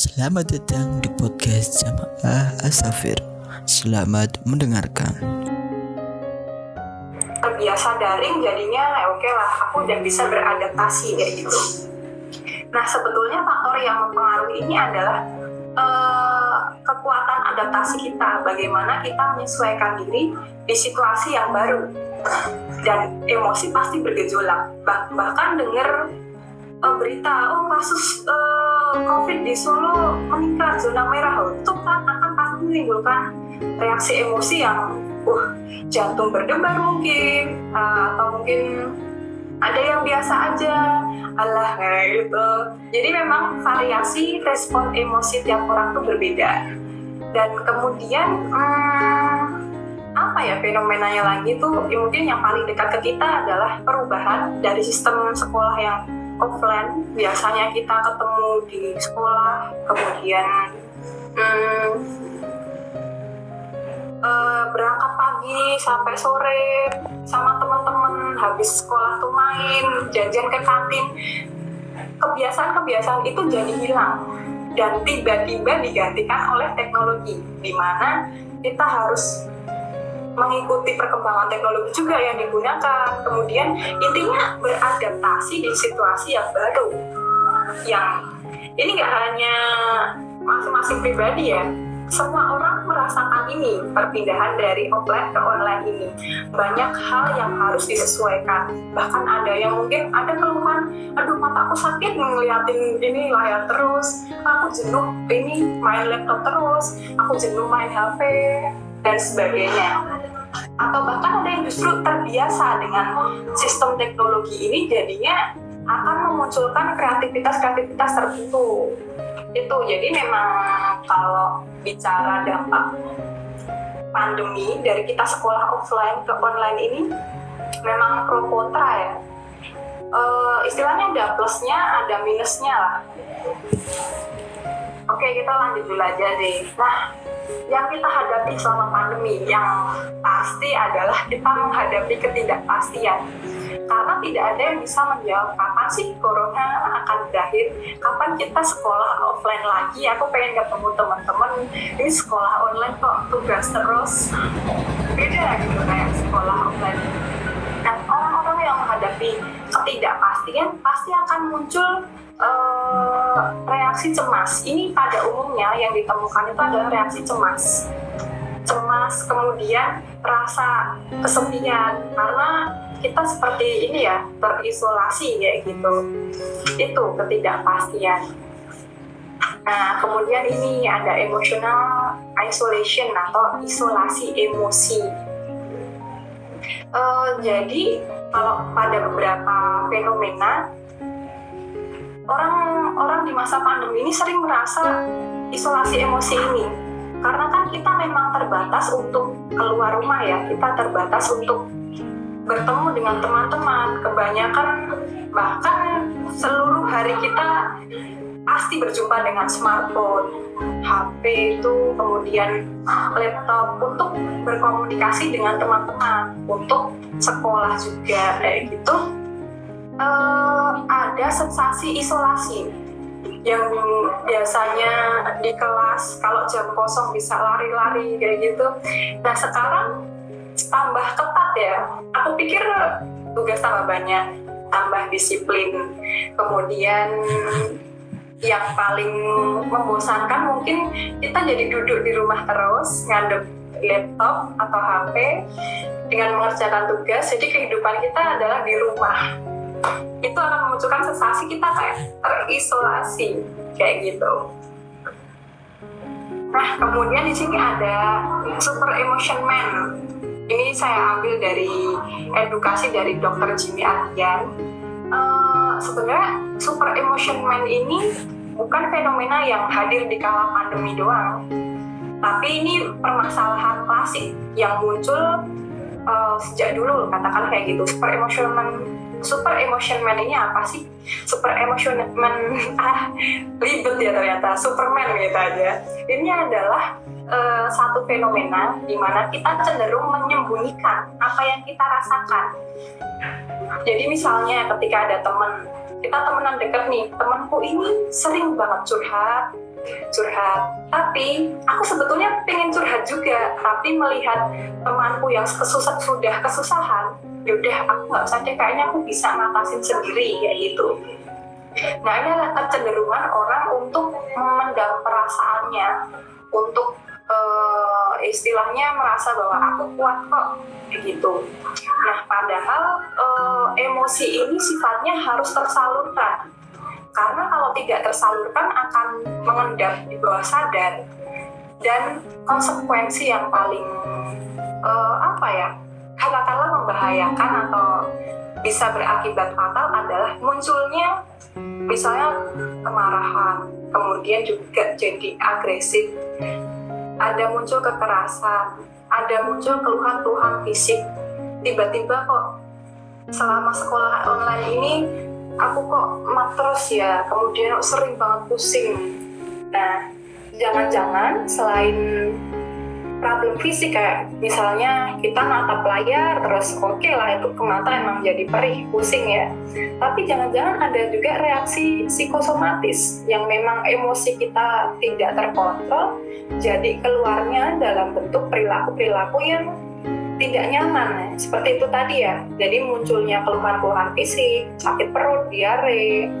Selamat datang di podcast Jamaah Asafir. Selamat mendengarkan. terbiasa daring jadinya ya oke lah aku udah bisa beradaptasi kayak gitu. Nah sebetulnya faktor yang mempengaruhi ini adalah eh, kekuatan adaptasi kita, bagaimana kita menyesuaikan diri di situasi yang baru dan emosi pasti bergejolak. Bah- bahkan dengar eh, berita oh kasus eh, COVID di Solo meningkat zona merah itu kan akan pasti menimbulkan reaksi emosi yang uh jantung berdebar mungkin uh, atau mungkin ada yang biasa aja. Alah kayak gitu. Jadi memang variasi respon emosi tiap orang tuh berbeda. Dan kemudian hmm, apa ya fenomenanya lagi tuh? Ya mungkin yang paling dekat ke kita adalah perubahan dari sistem sekolah yang offline. Biasanya kita ketemu di sekolah kemudian hmm, eh, berangkat pagi sampai sore sama teman-teman habis sekolah tuh main jajan ke kantin. Kebiasaan-kebiasaan itu jadi hilang dan tiba-tiba digantikan oleh teknologi di mana kita harus mengikuti perkembangan teknologi juga yang digunakan. Kemudian intinya beradaptasi di situasi yang baru. Yang ini nggak hanya masing-masing pribadi ya. Semua orang merasakan ini perpindahan dari offline ke online ini. Banyak hal yang harus disesuaikan. Bahkan ada yang mungkin ada keluhan aduh mataku sakit ngeliatin ini layar terus aku jenuh ini main laptop terus aku jenuh main HP dan sebagainya atau bahkan ada yang justru terbiasa dengan sistem teknologi ini jadinya akan memunculkan kreativitas-kreativitas tertentu. Itu jadi memang kalau bicara dampak pandemi dari kita sekolah offline ke online ini memang pro kontra ya. Eh, istilahnya ada plusnya ada minusnya lah oke kita lanjut dulu aja deh. Nah yang kita hadapi selama pandemi yang pasti adalah kita menghadapi ketidakpastian. Karena tidak ada yang bisa menjawab kapan sih corona akan berakhir kapan kita sekolah offline lagi. Aku pengen ketemu teman-teman ini sekolah online kok tugas terus. Beda gitu kayak sekolah offline. Dan orang-orang yang menghadapi ketidakpastian pasti akan muncul eh, reaksi cemas. Ini pada umumnya yang ditemukan itu adalah reaksi cemas. Cemas kemudian rasa kesepian. Karena kita seperti ini ya terisolasi kayak gitu. Itu ketidakpastian. Nah kemudian ini ada emotional isolation atau isolasi emosi. Eh, jadi kalau pada beberapa fenomena orang-orang di masa pandemi ini sering merasa isolasi emosi ini. Karena kan kita memang terbatas untuk keluar rumah ya. Kita terbatas untuk bertemu dengan teman-teman. Kebanyakan bahkan seluruh hari kita pasti berjumpa dengan smartphone HP itu kemudian laptop untuk berkomunikasi dengan teman-teman untuk sekolah juga kayak gitu Eh, ada sensasi isolasi yang biasanya di kelas kalau jam kosong bisa lari-lari kayak gitu. Nah sekarang tambah ketat ya. Aku pikir tugas tambah banyak tambah disiplin. Kemudian yang paling membosankan mungkin kita jadi duduk di rumah terus ngadep laptop atau HP dengan mengerjakan tugas. Jadi kehidupan kita adalah di rumah memunculkan sensasi kita kayak terisolasi kayak gitu. Nah kemudian di sini ada super emotion man. Ini saya ambil dari edukasi dari dokter Jimmy Ardian Eh, sebenarnya super emotion man ini bukan fenomena yang hadir di kala pandemi doang. Tapi ini permasalahan klasik yang muncul eh, sejak dulu katakan kayak gitu. Super emotion man super emotion man ini apa sih? Super emotion man ah ribet ya ternyata. Superman gitu aja. Ini adalah eh, satu fenomena di mana kita cenderung menyembunyikan apa yang kita rasakan. Jadi misalnya ketika ada teman kita temenan deket nih temanku ini sering banget curhat curhat. Tapi aku sebetulnya pengen curhat juga. Tapi melihat temanku yang kesusah sudah kesusahan yaudah aku nggak usah deh. Kayaknya aku bisa ngatasin sendiri ya gitu. Nah ini adalah kecenderungan orang untuk memendam perasaannya. Untuk uh, istilahnya merasa bahwa aku kuat kok gitu. Nah padahal uh, emosi ini sifatnya harus tersalurkan karena kalau tidak tersalurkan akan mengendap di bawah sadar. Dan konsekuensi yang paling uh, apa ya katakanlah membahayakan atau bisa berakibat fatal adalah munculnya misalnya kemarahan kemudian juga jadi agresif. Ada muncul kekerasan ada muncul keluhan-keluhan fisik. Tiba-tiba kok selama sekolah online ini aku kok mat terus ya. Kemudian sering banget pusing. Nah jangan-jangan selain problem fisik kayak misalnya kita natap layar terus oke okay lah itu ke mata emang jadi perih pusing ya. Tapi jangan-jangan ada juga reaksi psikosomatis yang memang emosi kita tidak terkontrol jadi keluarnya dalam bentuk perilaku-perilaku yang tidak nyaman seperti itu tadi ya. Jadi munculnya keluhan-keluhan fisik sakit perut diare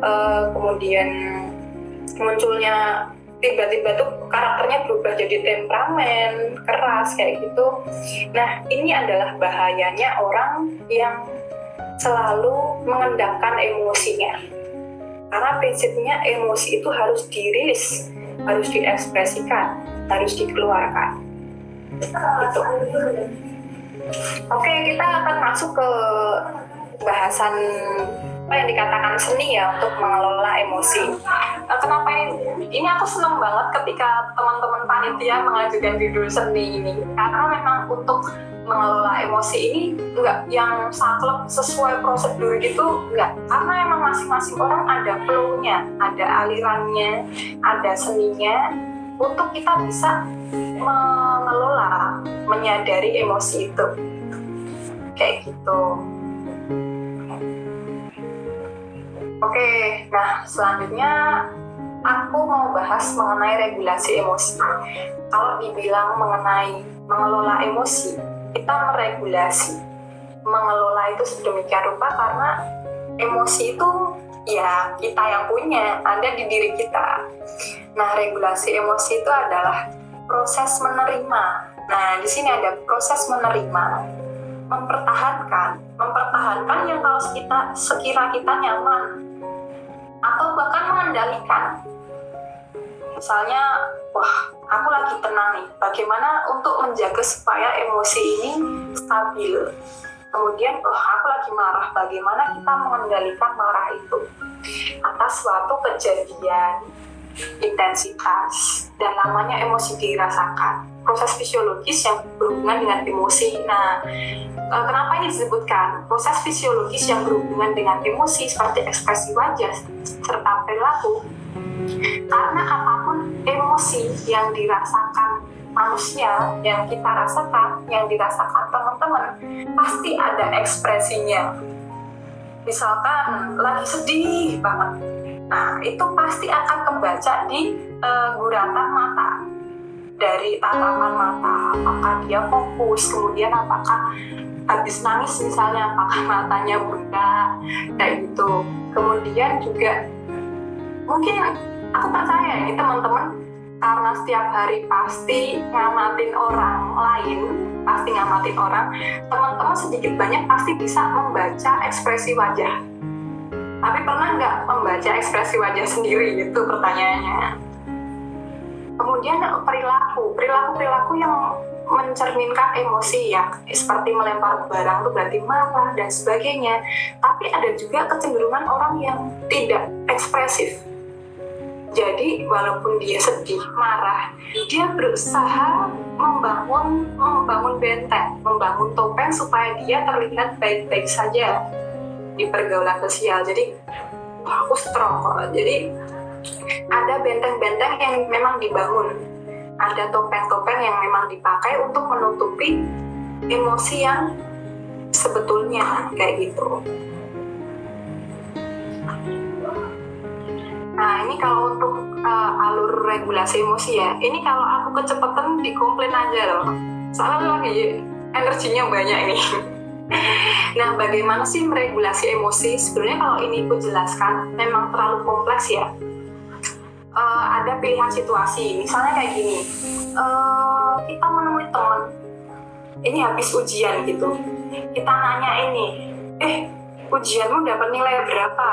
uh, kemudian munculnya tiba-tiba tuh karakternya berubah jadi temperamen keras kayak gitu. Nah ini adalah bahayanya orang yang selalu mengendapkan emosinya. Karena prinsipnya emosi itu harus dirilis harus diekspresikan harus dikeluarkan gitu. Oke, kita akan masuk ke bahasan apa yang dikatakan seni ya untuk mengelola emosi. Nah, kenapa ini? Ini aku senang banget ketika teman-teman panitia mengajukan judul seni ini karena memang untuk mengelola emosi ini enggak yang saklek sesuai prosedur gitu enggak karena emang masing-masing orang ada flow-nya ada alirannya ada seninya untuk kita bisa mengelola, menyadari emosi itu. Kayak gitu. Oke, nah selanjutnya aku mau bahas mengenai regulasi emosi. Kalau dibilang mengenai mengelola emosi, kita meregulasi. Mengelola itu sedemikian rupa karena emosi itu ya kita yang punya, ada di diri kita. Nah, regulasi emosi itu adalah proses menerima. Nah, di sini ada proses menerima, mempertahankan, mempertahankan yang kalau kita sekira kita nyaman, atau bahkan mengendalikan. Misalnya, wah, aku lagi tenang nih. Bagaimana untuk menjaga supaya emosi ini stabil? Kemudian, oh aku lagi marah. Bagaimana kita mengendalikan marah itu atas suatu kejadian, intensitas, dan namanya emosi dirasakan. Proses fisiologis yang berhubungan dengan emosi. Nah, e, kenapa ini disebutkan? Proses fisiologis yang berhubungan dengan emosi seperti ekspresi wajah serta perilaku. Karena apa pun emosi yang dirasakan manusia yang kita rasakan, yang dirasakan teman-teman, pasti ada ekspresinya. Misalkan lagi sedih banget, nah itu pasti akan kebaca di uh, guratan mata dari tatapan mata. Apakah dia fokus, kemudian apakah habis nangis misalnya, apakah matanya buka, kayak gitu. Kemudian juga mungkin aku percaya ini teman-teman karena setiap hari pasti ngamatin orang lain, pasti ngamatin orang, teman-teman sedikit banyak pasti bisa membaca ekspresi wajah. Tapi pernah nggak membaca ekspresi wajah sendiri itu pertanyaannya. Kemudian perilaku, perilaku-perilaku yang mencerminkan emosi ya, seperti melempar barang itu berarti marah dan sebagainya. Tapi ada juga kecenderungan orang yang tidak ekspresif, jadi walaupun dia sedih, marah, dia berusaha membangun membangun benteng, membangun topeng supaya dia terlihat baik-baik saja di pergaulan sosial. Jadi aku strong kok. Jadi ada benteng-benteng yang memang dibangun, ada topeng-topeng yang memang dipakai untuk menutupi emosi yang sebetulnya kayak gitu. Nah ini kalau untuk uh, alur regulasi emosi ya. Ini kalau aku kecepatan dikomplain aja loh. Soalnya lagi energinya banyak ini. nah, bagaimana sih meregulasi emosi? Sebenarnya kalau ini aku jelaskan, memang terlalu kompleks ya. Uh, ada pilihan situasi, misalnya kayak gini, uh, kita menemui teman, ini habis ujian gitu, kita nanya ini, eh ujianmu dapat nilai berapa?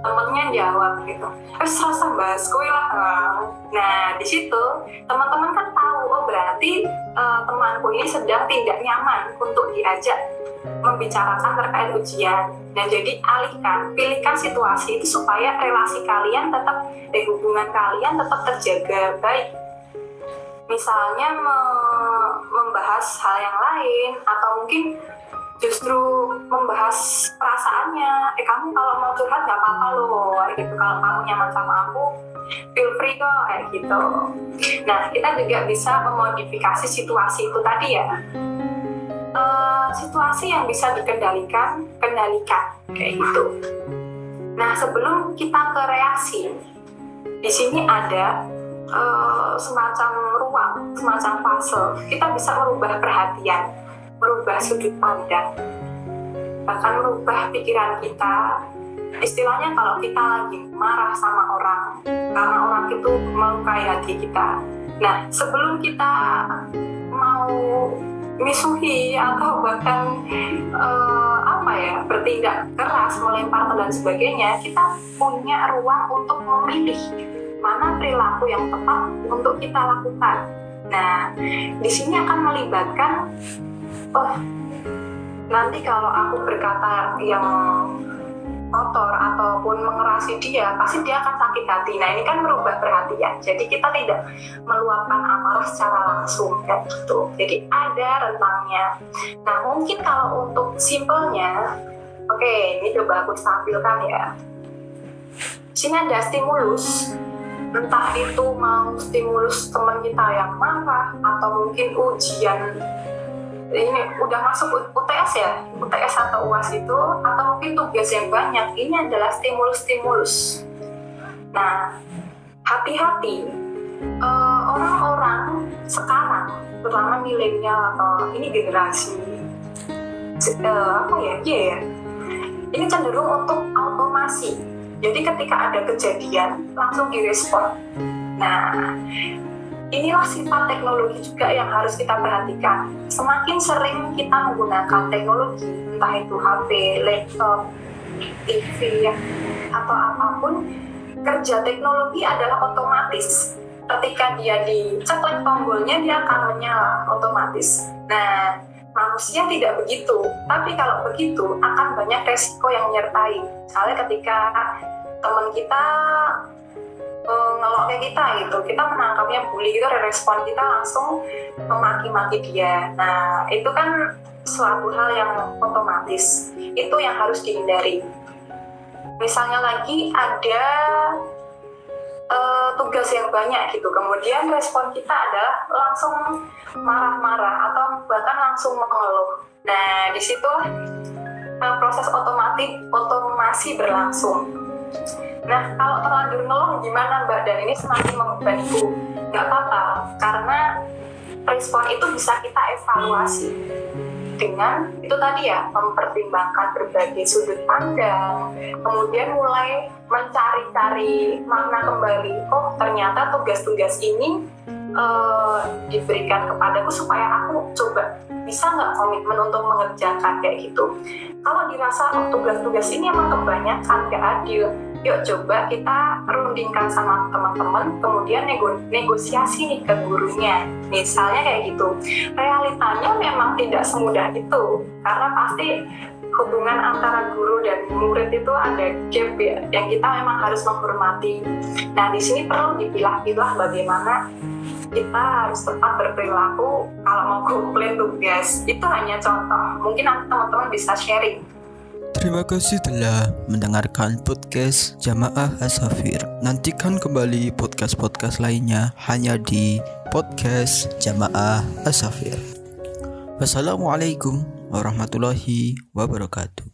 Temennya jawab gitu eh serasa bahas kue lah nah di situ teman-teman kan tahu berarti uh, temanku ini sedang tidak nyaman untuk diajak membicarakan terkait ujian. Dan jadi alihkan pilihkan situasi itu supaya relasi kalian tetap eh, hubungan kalian tetap terjaga baik. Misalnya me membahas hal yang lain atau mungkin justru membahas perasaannya. Eh kamu kalau mau curhat nggak apa-apa loh gitu. Kalau kamu nyaman sama aku feel free kok kayak gitu. Nah kita juga bisa memodifikasi situasi itu tadi ya. Uh, situasi yang bisa dikendalikan kendalikan kayak gitu. Nah sebelum kita ke reaksi di sini ada uh, semacam ruang semacam fase kita bisa merubah perhatian merubah sudut pandang, bahkan merubah pikiran kita. Istilahnya kalau kita lagi marah sama karena orang itu melukai hati kita. Nah, sebelum kita mau misuhi atau bahkan uh, apa ya bertindak keras, melempar dan sebagainya, kita punya ruang untuk memilih mana perilaku yang tepat untuk kita lakukan. Nah, di sini akan melibatkan oh nanti kalau aku berkata yang kotor ataupun mengerasi dia, pasti dia akan sakit hati. Nah ini kan merubah perhatian. Jadi kita tidak meluapkan amarah secara langsung kayak gitu. Jadi ada rentangnya. Nah mungkin kalau untuk simpelnya, oke ini coba aku tampilkan ya. Sini ada stimulus, entah itu mau stimulus teman kita yang marah atau mungkin ujian ini udah masuk UTS ya? UTS atau UAS itu atau mungkin tugas yang banyak ini adalah stimulus-stimulus. Nah hati-hati uh, orang-orang sekarang terutama milenial atau ini generasi uh, apa ya ya ini cenderung untuk automasi. Jadi ketika ada kejadian langsung direspon. Nah inilah sifat teknologi juga yang harus kita perhatikan. Semakin sering kita menggunakan teknologi, entah itu HP, laptop, TV, ya, atau apa pun, kerja teknologi adalah otomatis. Ketika dia diceklek tombolnya, dia akan menyala otomatis. Nah, manusia tidak begitu. Tapi kalau begitu, akan banyak resiko yang menyertai. Misalnya ketika teman kita uh, ngelok kayak kita gitu. Kita menangkapnya bully gitu respon kita langsung memaki-maki dia. Nah itu kan suatu hal yang otomatis. Itu yang harus dihindari. Misalnya lagi ada uh, tugas yang banyak gitu. Kemudian respon kita adalah langsung marah-marah atau bahkan langsung mengeluh. Nah di situ uh, proses otomatis otomasi berlangsung Nah, kalau terlanjur ngeluh gimana Mbak? Dan ini semakin membebani Ibu. Nggak apa-apa, karena respon itu bisa kita evaluasi dengan itu tadi ya mempertimbangkan berbagai sudut pandang kemudian mulai mencari-cari makna kembali oh ternyata tugas-tugas ini uh, diberikan kepadaku supaya aku coba bisa nggak komitmen untuk mengerjakan kayak gitu? Kalau dirasa oh, tugas-tugas ini emang kebanyakan nggak adil yuk coba kita rundingkan sama teman-teman kemudian nego negosiasi nih ke gurunya. Misalnya kayak gitu. Realitanya memang tidak semudah itu karena pasti hubungan antara guru dan murid itu ada gap ya yang kita memang harus menghormati. Nah di sini perlu dipilah-pilah bagaimana kita harus tepat berperilaku kalau mau komplain tugas itu hanya contoh mungkin nanti teman-teman bisa sharing Terima kasih telah mendengarkan podcast Jamaah Asafir. Nantikan kembali podcast-podcast lainnya hanya di podcast Jamaah Asafir. Wassalamualaikum warahmatullahi wabarakatuh.